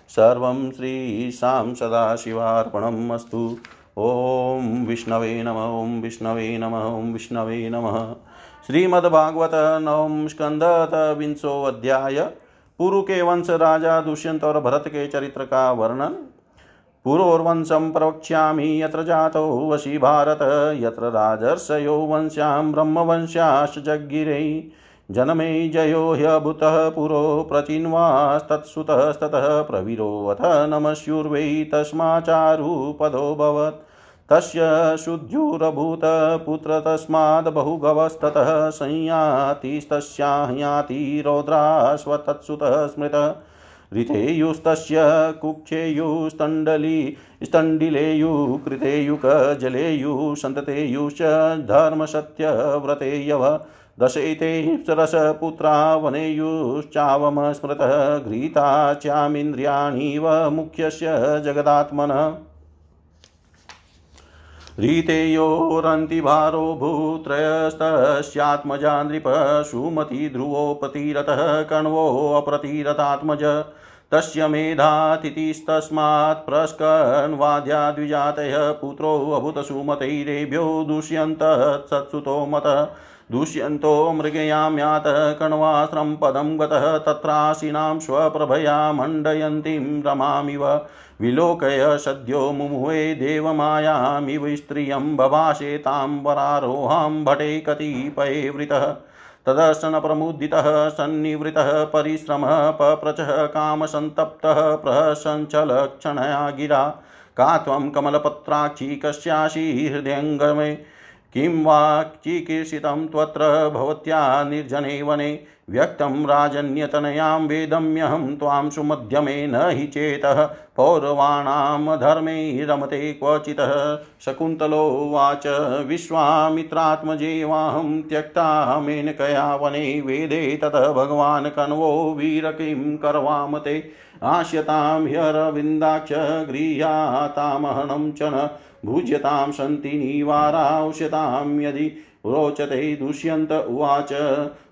सर्वं श्रीशां सदाशिवार्पणम् अस्तु। ॐ विष्णवे नम, ॐ विष्णवे नम, ॐ विष्णवे नमः। श्रीमद्भागवत नवम स्कंदत विंशोऽध्याय। पूर्व के वंश राजा दुष्यंत और भरत के चरित्र का वर्णन। पुरोर्वंशं प्रवक्ष्यामि यत्र जातो वशी भारत, यत्र राजर्षयो वंश्यां ब्रह्मवंश्याश्च जगिरे जनमे जयो ह्यभूतः पुरो प्रचिन्वास्तत्सुतस्ततः प्रवीरोऽथ नमस्युर्वै तस्माचारुपदोऽभवत् तस्य शुद्ध्युरभूत पुत्र तस्माद् बहुगवस्ततः संयातिस्तस्याह्याति रौद्राश्वतत्सुतः स्मृतः। ऋतेयुस्तस्य कुक्षेयुस्तण्डली, स्तण्डिलेयुः कृतेयुकजलेयुः सन्ततेयुश्च धर्मसत्यव्रतेयव, दशैते सरसपुत्रा वनेयुश्चावम स्मृतः घ्रीता चामिन्द्रियाणीव मुख्यस्य जगदात्मनः। रीतेयोरन्तिभारो भूत्रयस्तस्यात्मजा नृप सुमति ध्रुवोपतिरतः कण्वोऽप्रतिरतात्मज तस्य मेधातिथिस्तस्मात् प्रस्कन्वाद्याद्विजातयः पुत्रोऽभूत सुमतैरेभ्यो दुष्यन्तः सत्सुतो मतः। दुष्यन्तो मृगयाम्यातः कण्वाश्रं पदं गतः तत्राशिनां स्वप्रभया मण्डयन्तीं रमामिव। विलोकय सद्यो मुमुहे देवमायामिव स्त्रियं बभाषे तां वरारोहां भटे कतिपये वृतः। तदर्शनप्रमुदितः सन्निवृतः परिश्रमः पप्रचः कामसन्तप्तः प्रसञ्चलक्षणया गिरा का त्वं कमलपत्राक्षी कस्यासि हृदयङ्गमे किं वा चिकीर्षितं त्वत्र भवत्या निर्जने वने व्यक्तं राजन्यतनयां वेदम्यहं त्वां सुमध्यमे न हि चेतः पौरवाणां धर्मे रमते क्वचितः शकुन्तलोवाच विश्वामित्रात्मजेवाहं त्यक्ता मेनकया वने वेदे ततः भगवान् कण्वो वीर किं करवाम ते आश्यतां ह्यरविन्दाक्ष गृह्यातामहनं च न भुज्यतां सन्ति निवारांश्यतां यदि रोचते दुष्यन्त उवाच।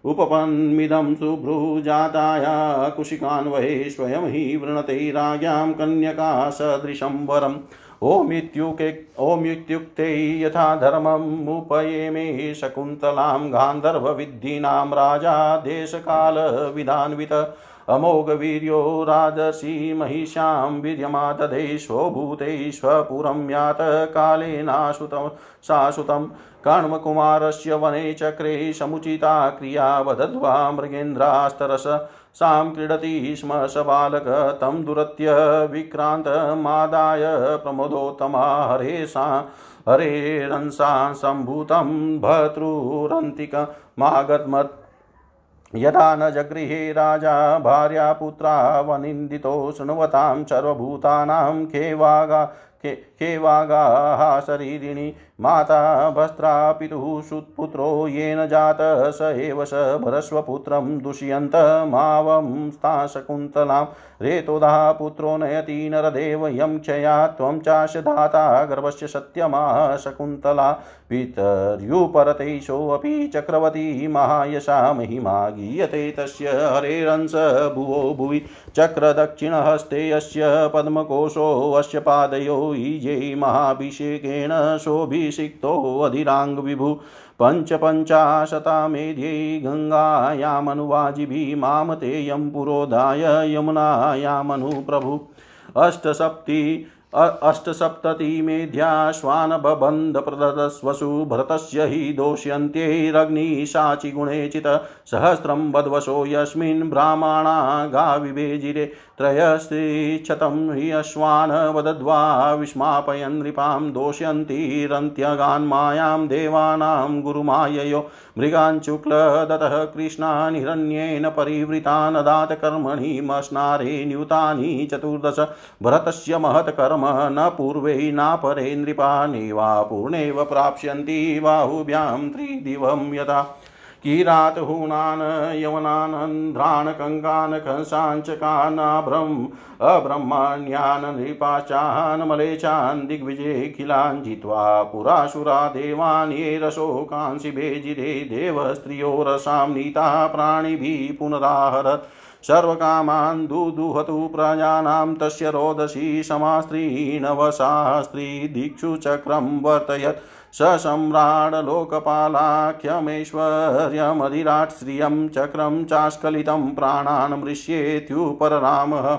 उपपन्मिदं सुभ्रुजाताया कुशिकान्वये स्वयं हि वृणते राज्ञां कन्यका सदृशं वरम् ओमित्युके ओमित्युक्ते यथा धर्ममुपये मे शकुन्तलां गान्धर्वविद्धीनां राजा देशकालविधान्वित। अमोघवीर्यो राजसी महिषां वीर्यमादधे स्वभूते स्वपुरं यात कालेनाशुत शाश्वतं। कण्वकुमारस्य वने चक्रे समुचिता क्रिया वदध्वा मृगेन्द्रास्तरस सां क्रीडति स्म स बालक। तं दुरत्य विक्रान्तमादाय प्रमोदोत्तमा। हरे सा हरेरंसा सम्भूतं भर्तृरन्तिकमागतमत् यदा न जगृहे राजा भार्या पुत्रा वनिन्दितो शृण्वतां सर्वभूतानां खेवागा खेवागाः शरीरिणि माता भस्त्रा पितुः सुत्पुत्रो येन जातः स एव स भरस्वपुत्रं दुष्यन्तमावं स्ता शकुन्तलां रेतोदा पुत्रो नयति नरदेव यं क्षया त्वं चास्य धाता गर्भस्य सत्यमा शकुन्तला पितर्युपरतेशोऽपि चक्रवती महायशा महिमा गीयते तस्य हरेरंस भुवो भुवि। चक्रदक्षिणहस्ते अस्य पद्मकोशोऽस्य पादयो ईजे महाभिषेकेण शोभिषिक्तोऽधिराङ्गविभु पञ्चपञ्चाशतामेध्ये गङ्गायामनुवाजिभिः माम तेयं पुरोधाय यमुनायामनु प्रभु अष्टसप्ति अष्टसप्ततिमेध्याश्वानबन्धप्रदस्वसु भरतस्य हि दोष्यन्त्यैरग्निशाचिगुणे चित सहस्रं वद्वशो यस्मिन् ब्राह्मणा गाविभेजिरे त्रयस्त्रिशतं हि अश्वान् वदद्वा विस्मापयन् नृपां दोष्यन्तीरन्त्यगान्मायां देवानां गुरुमाययो मृगाञ्चुक्लदतः कृष्णान् हिरण्येन परिवृतान् दात कर्मणि मश्नारे न्यूतानि चतुर्दश भरतस्य महत्कर्म न पूर्वे नापरे नृपा नैवा पूर्णेव प्राप्स्यन्ति बाहुभ्यां त्रिदिवं यथा किरातहूनान् यवनानन्ध्रान् कङ्कान् कंसाञ्चकानाभ्रम् अब्रह्मण्यान्, नृपाचान्, मलेचान् दिग्विजयखिलान् जित्वा, पुरासुरा, देवान्, ये रसोकांसि भेजिरे देवस्त्रियो रसां नीता प्राणिभिः पुनराहरत्, सर्वकामान् दुदुहतु प्रजानां, तस्य रोदसी समास्त्रीणवशास्त्री दिक्षु चक्रं वर्तयत्। स सम्राड्लोकपालाख्यमैश्वर्यमधिराट् श्रियं चक्रं चास्कलितं प्राणान् मृष्येत्युपररामः।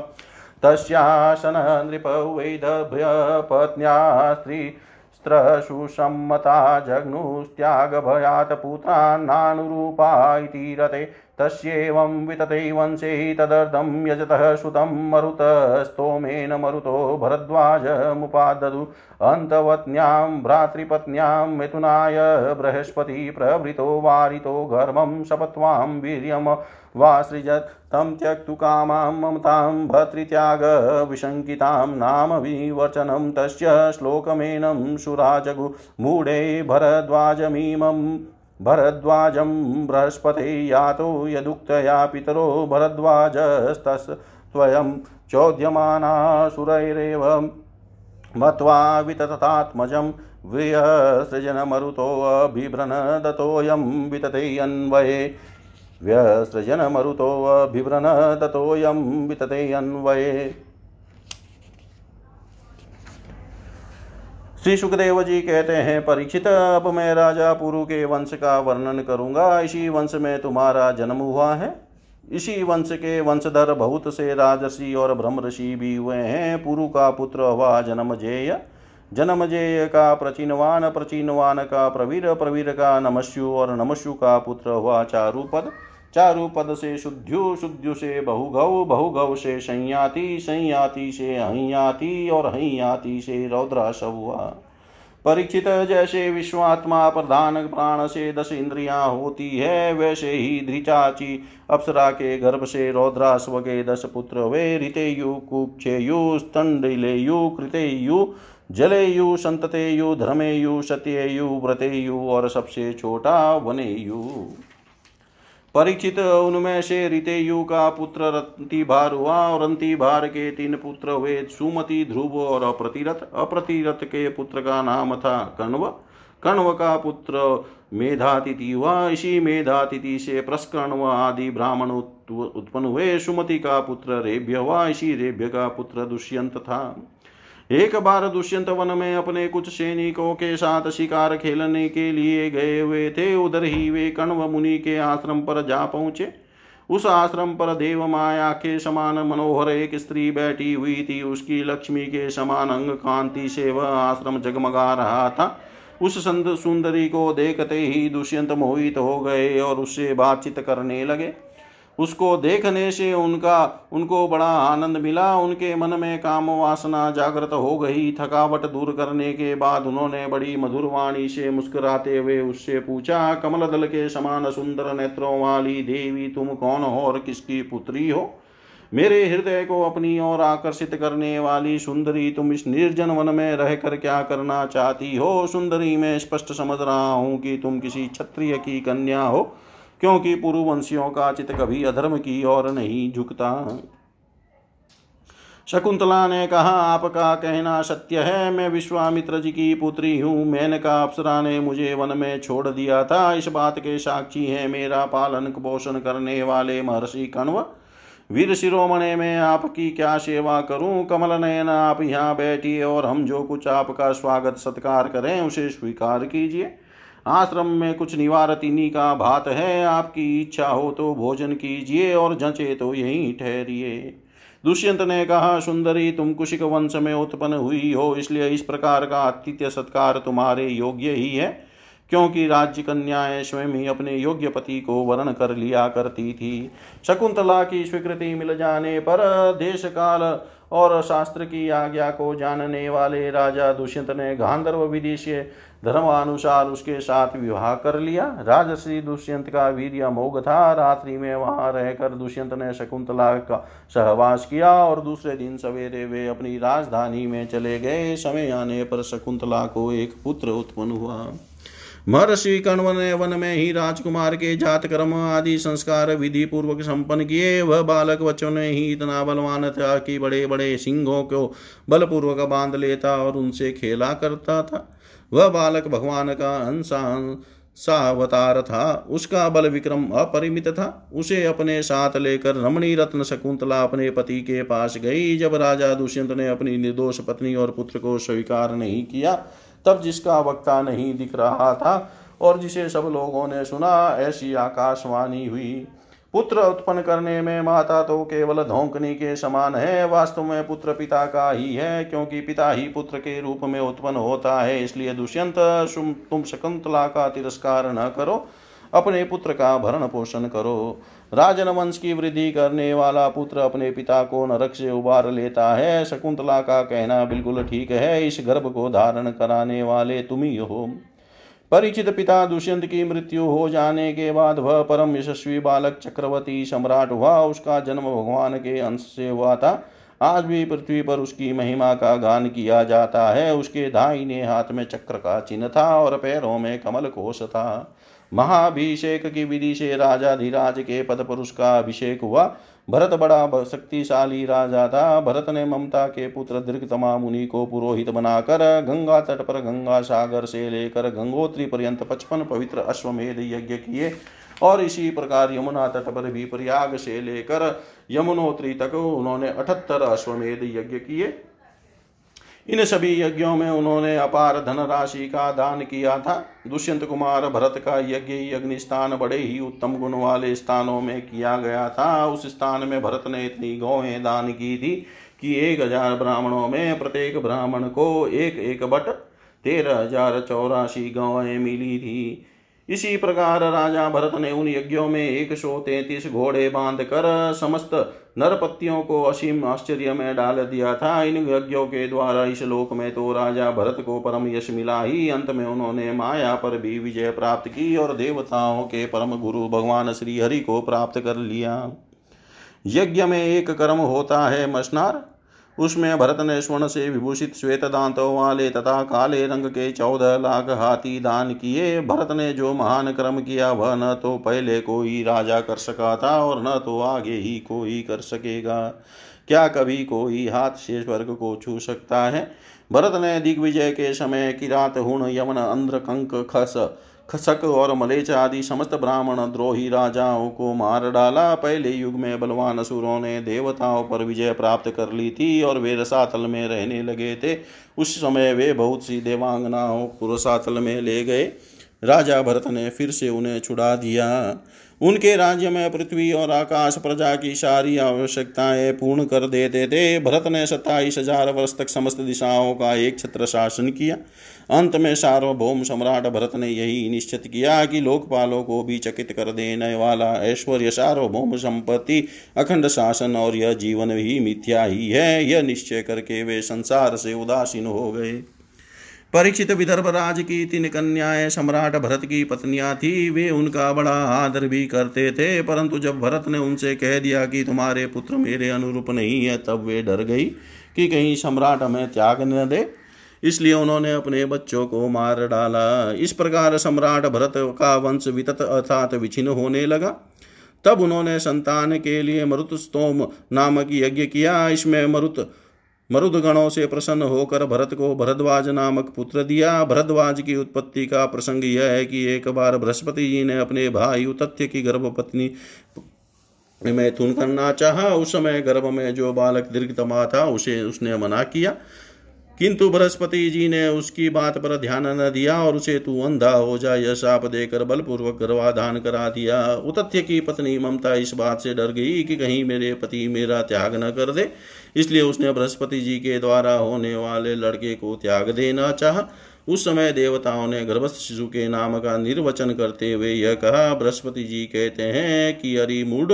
तस्यासन नृपवैदभ्यपत्न्या स्त्री स्त्रसुसम्मता जघ्नुस्त्यागभयात् पुत्रान्नानुरूपा इति रते तस्येवं वितते वंशे तदर्धं यजतः सुतं मरुतस्तोमेन मरुतो भरद्वाजमुपाददु। अन्तवत्न्यां भ्रातृपत्न्यां मिथुनाय बृहस्पति प्रवृतो वारितो गर्भं शपत्वां वीर्यं वा सृजत्। तं त्यक्तु कामां ममतां भर्तृत्यागविशङ्कितां नाम विवचनं तस्य श्लोकमेनं सुराजगु। मूढे भरद्वाजमिमम् भरद्वाजं बृहस्पते यातो यदुक्तया पितरो भरद्वाजस्तस्त्वयं चोद्यमानासुरैरेव मत्वा विततात्मजं व्यसृजनमरुतोऽभिभ्रनदतोऽयं वितते अन्वये। व्यसृजनमरुतोऽभिभ्रनदतोऽयं वितते श्री सुखदेव जी कहते हैं, परीक्षित, अब मैं राजा पुरु के वंश का वर्णन करूँगा। इसी वंश में तुम्हारा जन्म हुआ है। इसी वंश के वंशधर बहुत से राजसी और ब्रह्म ऋषि भी हुए हैं। पुरु का पुत्र हुआ जन्मजेय। जन्मजेय का प्रचीनवान प्रचीनवान का प्रवीर प्रवीर का नमस्यु और नमस्यु का पुत्र हुआ चारुपद। चारु पद से शुद्ध्यु शुद्ध्यु से बहुगौ बहुगौ से संयाति संयाति से हयाति और हयाति से रौद्राश हुआ परीक्षित जैसे विश्वात्मा प्रधान प्राण से दस इंद्रियाँ होती है, वैसे ही धृचाची अप्सरा के गर्भ से रौद्रास्व के दस पुत्र वे ऋतेयु, कुक्षेयु, स्तंडिलेयु, कृतेयु, जलेयु, संततेयु, धर्मेयु, सत्ययु, व्रतेयु और सबसे छोटा वनेयु। परीक्षित उनमें से रितेयु का पुत्र रंतिभार हुआ, और रंतिभार के तीन पुत्र हुए सुमति, ध्रुव और अप्रतिरथ। अप्रतिरथ के पुत्र का नाम था कण्व। कण्व का पुत्र मेधातिथि हुआ। इसी मेधातिथि से प्रस्कण्व आदि ब्राह्मण उत्पन्न हुए। सुमति का पुत्र रेभ्य हुआ। इसी रेभ्य का पुत्र दुष्यंत था। एक बार दुष्यंत वन में अपने कुछ सैनिकों के साथ शिकार खेलने के लिए गए हुए थे, उधर ही वे कण्व मुनि के आश्रम पर जा पहुँचे। उस आश्रम पर देव माया के समान मनोहर एक स्त्री बैठी हुई थी। उसकी लक्ष्मी के समान अंग कांति से वह आश्रम जगमगा रहा था। उस संत सुंदरी को देखते ही दुष्यंत मोहित हो गए और उससे बातचीत करने लगे। उसको देखने से उनका, उनको बड़ा आनंद मिला। उनके मन में काम वासना जागृत हो गई। थकावट दूर करने के बाद उन्होंने बड़ी मधुर वाणी से मुस्कुराते हुए उससे पूछा, कमल दल के समान सुंदर नेत्रों वाली देवी तुम कौन हो और किसकी पुत्री हो? मेरे हृदय को अपनी ओर आकर्षित करने वाली सुंदरी तुम इस निर्जन वन में रहकर क्या करना चाहती हो? सुंदरी, मैं स्पष्ट समझ रहा हूँ कि तुम किसी क्षत्रिय की कन्या हो। क्योंकि पूर्ववंशियों का चित कभी अधर्म की ओर नहीं झुकता। शकुंतला ने कहा, आपका कहना सत्य है, मैं विश्वामित्र जी की पुत्री हूँ। मेनका अप्सरा ने मुझे वन में छोड़ दिया था। इस बात के साक्षी है मेरा पालन पोषण करने वाले महर्षि कण्व। वीर शिरोमणे, में आपकी क्या सेवा करूँ? कमल नयन आप यहाँ बैठिए और हम जो कुछ आपका स्वागत सत्कार करें, उसे स्वीकार कीजिए। आश्रम में कुछ निवारतिनी का भात है, आपकी इच्छा हो तो भोजन कीजिए और जचे तो यहीं ठहरिए। दुष्यंत ने कहा, सुंदरी, तुम कुशिक वंश में उत्पन्न हुई हो, इसलिए इस प्रकार का आतिथ्य सत्कार तुम्हारे योग्य ही है, क्योंकि राज्य कन्याएँ स्वयं ही अपने योग्य पति को वर्ण कर लिया करती थी। शकुंतला की स्वीकृति मिल जाने पर देश काल और शास्त्र की आज्ञा को जानने वाले राजा दुष्यंत ने गांधर्व विधि से धर्मानुसार उसके साथ विवाह कर लिया। राजश्री दुष्यंत का वीर मोग था। रात्रि में वहाँ रहकर दुष्यंत ने शकुंतला का सहवास किया और दूसरे दिन सवेरे वे अपनी राजधानी में चले गए। समय आने पर शकुंतला को एक पुत्र उत्पन्न हुआ। महर्षि कण्व ने वन में ही राजकुमार के जात कर्म आदि संस्कार विधि पूर्वक संपन्न किए। वह बालक बच्चों ने ही इतना बलवान था कि बड़े बड़े सिंहों को बलपूर्वक बाँध लेता और उनसे खेला करता था। वह बालक भगवान का अंशा सावतार था। उसका बल विक्रम अपरिमित था। उसे अपने साथ लेकर रमणी रत्न शकुंतला अपने पति के पास गई। जब राजा दुष्यंत ने अपनी निर्दोष पत्नी और पुत्र को स्वीकार नहीं किया, तब जिसका वक्ता नहीं दिख रहा था और जिसे सब लोगों ने सुना, ऐसी आकाशवाणी हुई। पुत्र उत्पन्न करने में माता तो केवल धोंकनी के समान है, वास्तव में पुत्र पिता का ही है, क्योंकि पिता ही पुत्र के रूप में उत्पन्न होता है, इसलिए दुष्यंत तुम शकुंतला का तिरस्कार न करो, अपने पुत्र का भरण पोषण करो। राजन वंश की वृद्धि करने वाला पुत्र अपने पिता को नरक से उबार लेता है, शकुंतला का कहना बिल्कुल ठीक है, इस गर्भ को धारण कराने वाले तुम ही हो। परिचित पिता दुष्यंत की मृत्यु हो जाने के बाद वह परम यशस्वी बालक चक्रवर्ती सम्राट हुआ, उसका जन्म भगवान के अंश से हुआ था। आज भी पृथ्वी पर उसकी महिमा का गान किया जाता है। उसके दाहिने हाथ में चक्र का चिन्ह था और पैरों में कमल कोश था। महाभिषेक की विधि से राजा धीराज के पद पर उसका अभिषेक हुआ। भरत बड़ा शक्तिशाली राजा था। भरत ने ममता के पुत्र दीर्घतमा मुनि को पुरोहित बनाकर गंगा तट पर गंगा सागर से लेकर गंगोत्री पर्यंत पचपन पवित्र अश्वमेध यज्ञ किए। और इसी प्रकार यमुना तट पर भी प्रयाग से लेकर यमुनोत्री तक उन्होंने अठहत्तर अश्वमेध यज्ञ किए। इन सभी यज्ञों में उन्होंने अपार धनराशि का दान किया था। दुष्यंत कुमार भरत का यज्ञ अग्निस्थान बड़े ही उत्तम गुण वाले स्थानों में किया गया था। उस स्थान में भरत ने इतनी गौएँ दान की थी कि एक हज़ार ब्राह्मणों में प्रत्येक ब्राह्मण को एक एक बट तेरह हज़ार चौरासी गौएँ मिली थी। इसी प्रकार राजा भरत ने उन यज्ञों में एक सौ तैतीस घोड़े बाँध कर समस्त नरपतियों को असीम आश्चर्य में डाल दिया था। इन यज्ञों के द्वारा इस लोक में तो राजा भरत को परम यश मिला ही। अंत में उन्होंने माया पर भी विजय प्राप्त की और देवताओं के परम गुरु भगवान श्री हरि को प्राप्त कर लिया। यज्ञ में एक कर्म होता है मशनार उसमें भरत ने स्वर्ण से विभूषित श्वेत दांतों वाले तथा काले रंग के चौदह लाख हाथी दान किए। भरत ने जो महान कर्म किया, वह न तो पहले कोई राजा कर सका था और न तो आगे ही कोई कर सकेगा। क्या कभी कोई हाथ से स्वर्ग को छू सकता है? भरत ने दिग्विजय के समय किरात हुण यमन अंध्र कंक, खस खसक और मलेच आदि समस्त ब्राह्मण द्रोही राजाओं को मार डाला। पहले युग में बलवान असुरों ने देवताओं पर विजय प्राप्त कर ली थी और वे रसातल में रहने लगे थे। उस समय वे बहुत सी देवांगनाओं को रसातल में ले गए। राजा भरत ने फिर से उन्हें छुड़ा दिया। उनके राज्य में पृथ्वी और आकाश, प्रजा की सारी आवश्यकताएँ पूर्ण कर देते थे। भरत ने सत्ताईस हज़ार वर्ष तक समस्त दिशाओं का एक छत्र शासन किया। अंत में सार्वभौम सम्राट भरत ने यही निश्चित किया कि लोकपालों को भी चकित कर देने वाला ऐश्वर्य सार्वभौम संपत्ति, अखंड शासन और यह जीवन ही मिथ्या ही है। यह निश्चय करके वे संसार से उदासीन हो गए। परीक्षित विदर्भ राज की तीन कन्याएँ सम्राट भरत की पत्नियाँ थी। वे उनका बड़ा आदर भी करते थे, परंतु जब भरत ने उनसे कह दिया कि तुम्हारे पुत्र मेरे अनुरूप नहीं है, तब वे डर गई कि कहीं सम्राट हमें त्याग न दे। इसलिए उन्होंने अपने बच्चों को मार डाला। इस प्रकार सम्राट भरत का वंश वितत अर्थात विचिन्न होने लगा। तब उन्होंने संतान के लिए मरुत स्तोम नामक यज्ञ किया। इसमें मरुत, मरुदगणों से प्रसन्न होकर भरत को भरद्वाज नामक पुत्र दिया। भरद्वाज की उत्पत्ति का प्रसंग यह है कि एक बार बृहस्पति जी ने अपने भाई उतथ्य की गर्भपत्नी मैथुन करना चाहा। उस समय गर्भ में जो बालक दीर्घतमा था, उसे उसने मना किया। किंतु बृहस्पति जी ने उसकी बात पर ध्यान न दिया और उसे तू अंधा हो जा, यह शाप देकर बलपूर्वक गर्भाधान करा दिया। उतथ्य की पत्नी ममता इस बात से डर गई कि कहीं मेरे पति मेरा त्याग न कर दे, इसलिए उसने बृहस्पति जी के द्वारा होने वाले लड़के को त्याग देना चाह। उस समय देवताओं ने गर्भस्थ शिशु के नाम का निर्वचन करते हुए यह कहा, बृहस्पति जी कहते हैं कि अरि मूड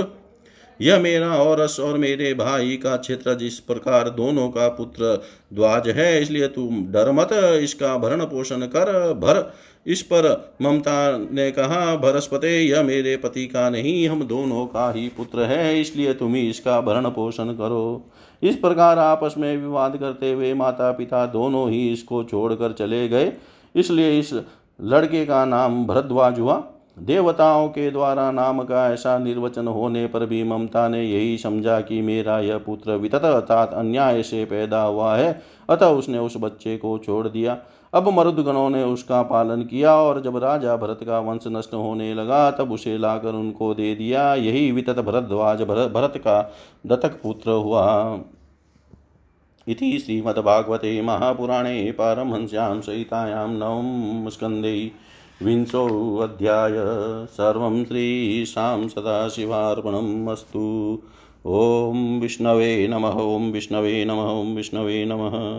यह मेरा औरस और मेरे भाई का क्षेत्र, जिस प्रकार दोनों का पुत्र द्वाज है, इसलिए तुम डर मत, इसका भरण पोषण कर, भर। इस पर ममता ने कहा भरस्पते यह मेरे पति का नहीं, हम दोनों का ही पुत्र है, इसलिए तुम ही इसका भरण पोषण करो। इस प्रकार आपस में विवाद करते हुए माता पिता दोनों ही इसको छोड़कर चले गए। इसलिए इस लड़के का नाम भरद्वाज हुआ। देवताओं के द्वारा नाम का ऐसा निर्वचन होने पर भी ममता ने यही समझा कि मेरा यह पुत्र वितत अर्थात अन्याय से पैदा हुआ है। अतः उसने उस बच्चे को छोड़ दिया। अब मरुदगणों ने उसका पालन किया और जब राजा भरत का वंश नष्ट होने लगा, तब उसे लाकर उनको दे दिया। यही वितत भरद्वाज भरत का दत्तक पुत्र हुआ। इति श्रीमद्भागवते महापुराणे पारमहंस्यां सहितायां नवम स्कन्धे विंशोऽध्याय सर्वं श्रीशां सदाशिवार्पणम् अस्तु। ॐ विष्णवे नमः ॐ विष्णवे नमः ॐ विष्णवे नमः।